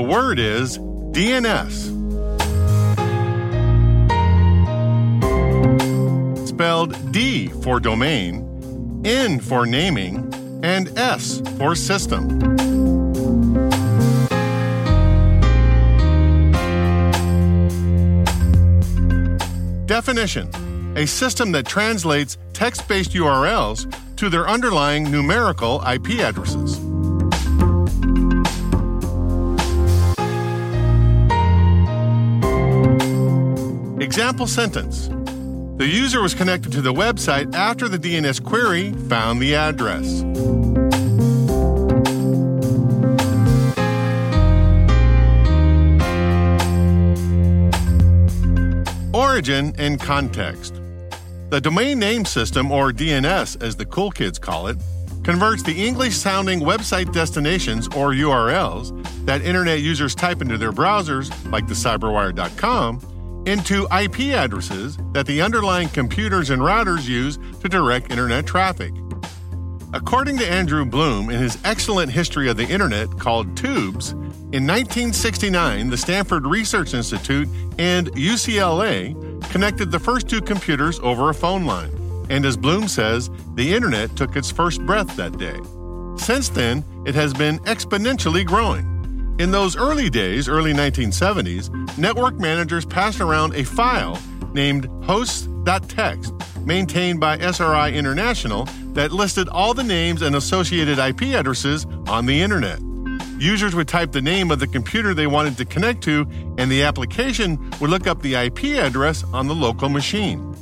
Word is DNS. Spelled D for domain, N for naming, and S for system. Definition A system that translates text based URLs to their underlying numerical IP addresses. Example sentence The user was connected to the website after the DNS query found the address. Origin and context. The domain name system, or DNS as the cool kids call it, converts the English sounding website destinations, or URLs, that internet users type into their browsers, like the cyberwire.com, into IP addresses that the underlying computers and routers use to direct internet traffic. According to Andrew Blum in his excellent history of the internet called Tubes, in 1969, the Stanford Research Institute and UCLA connected the first two computers over a phone line. And as Blum says, the internet took its first breath that day. Since then, it has been exponentially growing. In those early days, early 1970s, network managers passed around a file named hosts.txt, maintained by SRI International, that listed all the names and associated IP addresses on the internet. Users would type the name of the computer they wanted to connect to, and the application would look up the IP address on the local machine.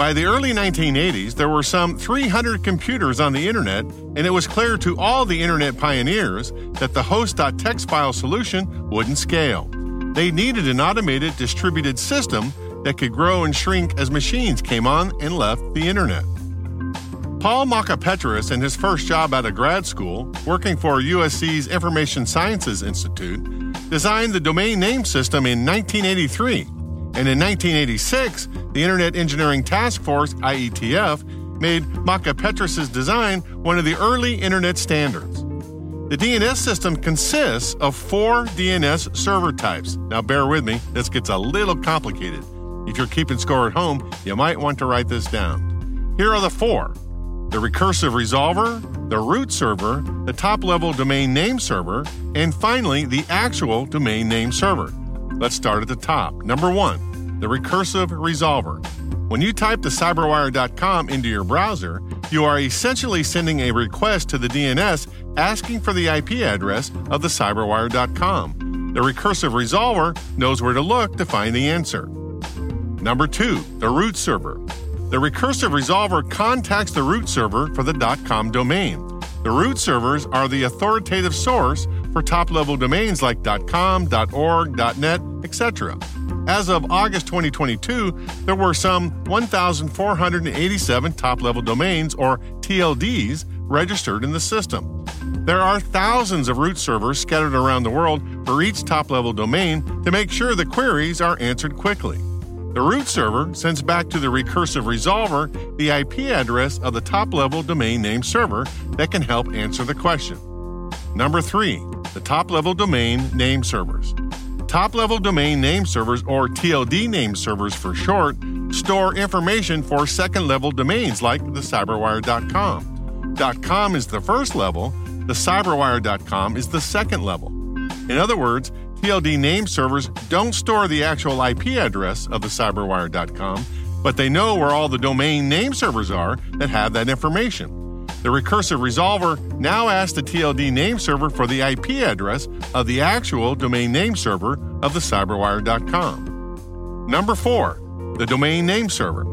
By the early 1980s, there were some 300 computers on the internet, and it was clear to all the internet pioneers that the host.txt file solution wouldn't scale. They needed an automated distributed system that could grow and shrink as machines came on and left the internet. Paul Mockapetris, in his first job out of grad school, working for USC's Information Sciences Institute, designed the domain name system in 1983 and in 1986, the Internet Engineering Task Force, IETF, made Mockapetris's design one of the early Internet standards. The DNS system consists of four DNS server types. Now, bear with me, this gets a little complicated. If you're keeping score at home, you might want to write this down. Here are the four the recursive resolver, the root server, the top level domain name server, and finally, the actual domain name server. Let's start at the top. Number one, the recursive resolver. When you type the cyberwire.com into your browser, you are essentially sending a request to the DNS asking for the IP address of the cyberwire.com. The recursive resolver knows where to look to find the answer. Number two, the root server. The recursive resolver contacts the root server for the .com domain. The root servers are the authoritative source for top level domains like .com, .org, .net, etc. As of August 2022, there were some 1,487 top level domains or TLDs registered in the system. There are thousands of root servers scattered around the world for each top level domain to make sure the queries are answered quickly. The root server sends back to the recursive resolver the IP address of the top level domain name server that can help answer the question. Number three, the top level domain name servers. Top level domain name servers, or TLD name servers for short, store information for second level domains like the cyberwire.com. .com is the first level, the cyberwire.com is the second level. In other words, TLD name servers don't store the actual IP address of the cyberwire.com, but they know where all the domain name servers are that have that information. The recursive resolver now asks the TLD name server for the IP address of the actual domain name server of the cyberwire.com. Number four, the domain name server.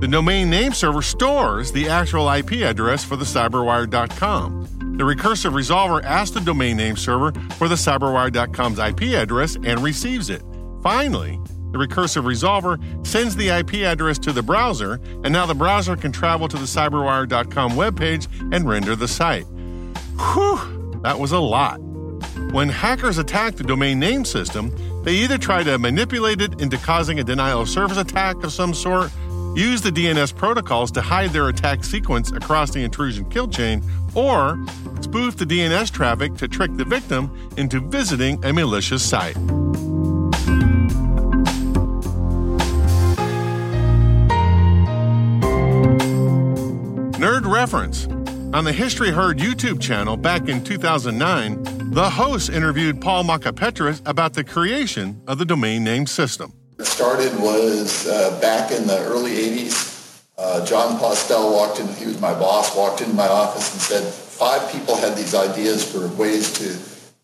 The domain name server stores the actual IP address for the cyberwire.com. The recursive resolver asks the domain name server for the cyberwire.com's IP address and receives it. Finally, the recursive resolver sends the IP address to the browser, and now the browser can travel to the cyberwire.com webpage and render the site. Whew, that was a lot. When hackers attack the domain name system, they either try to manipulate it into causing a denial of service attack of some sort, use the DNS protocols to hide their attack sequence across the intrusion kill chain, or spoof the DNS traffic to trick the victim into visiting a malicious site. Reference. On the History Heard YouTube channel back in 2009, the host interviewed Paul Mockapetris about the creation of the domain name system. It started was uh, back in the early 80s. Uh, Jon Postel walked in, he was my boss, walked into my office and said five people had these ideas for ways to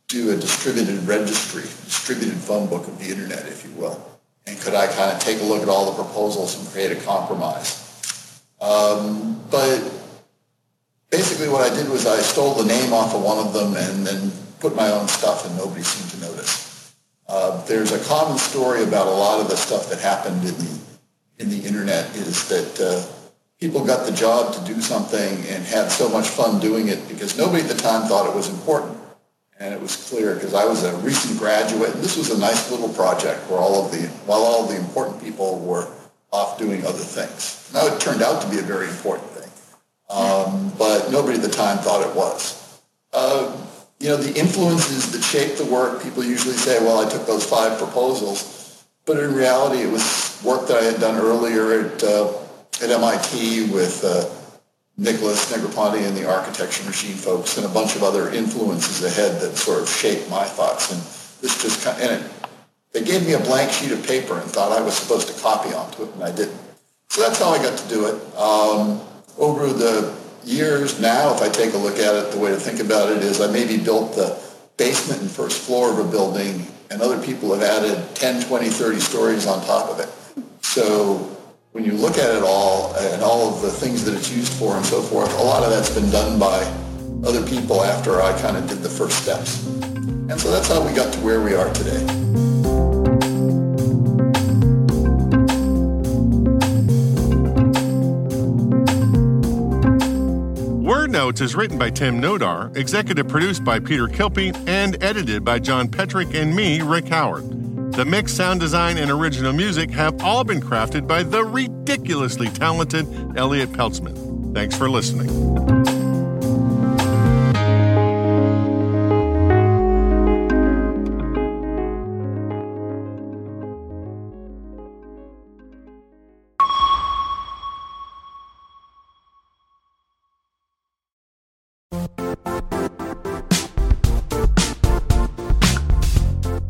do a distributed registry, distributed phone book of the internet, if you will. And could I kind of take a look at all the proposals and create a compromise? Um, but basically what I did was I stole the name off of one of them and then put my own stuff and nobody seemed to notice. Uh, there's a common story about a lot of the stuff that happened in the, in the internet is that uh, people got the job to do something and had so much fun doing it because nobody at the time thought it was important. And it was clear because I was a recent graduate and this was a nice little project where all of the, while all of the important people were off doing other things. Now, it turned out to be a very important um, but nobody at the time thought it was. Uh, you know, the influences that shaped the work, people usually say, well, I took those five proposals, but in reality, it was work that I had done earlier at, uh, at MIT with uh, Nicholas Negroponte and the architecture machine folks and a bunch of other influences ahead that sort of shaped my thoughts. And this just kind of, and it they gave me a blank sheet of paper and thought I was supposed to copy onto it, and I didn't. So that's how I got to do it. Um, over the years now, if I take a look at it, the way to think about it is I maybe built the basement and first floor of a building, and other people have added 10, 20, 30 stories on top of it. So when you look at it all and all of the things that it's used for and so forth, a lot of that's been done by other people after I kind of did the first steps. And so that's how we got to where we are today. Notes is written by Tim Nodar, executive produced by Peter Kilpe, and edited by John Petrik and me, Rick Howard. The mix, sound design, and original music have all been crafted by the ridiculously talented Elliot Peltzman. Thanks for listening.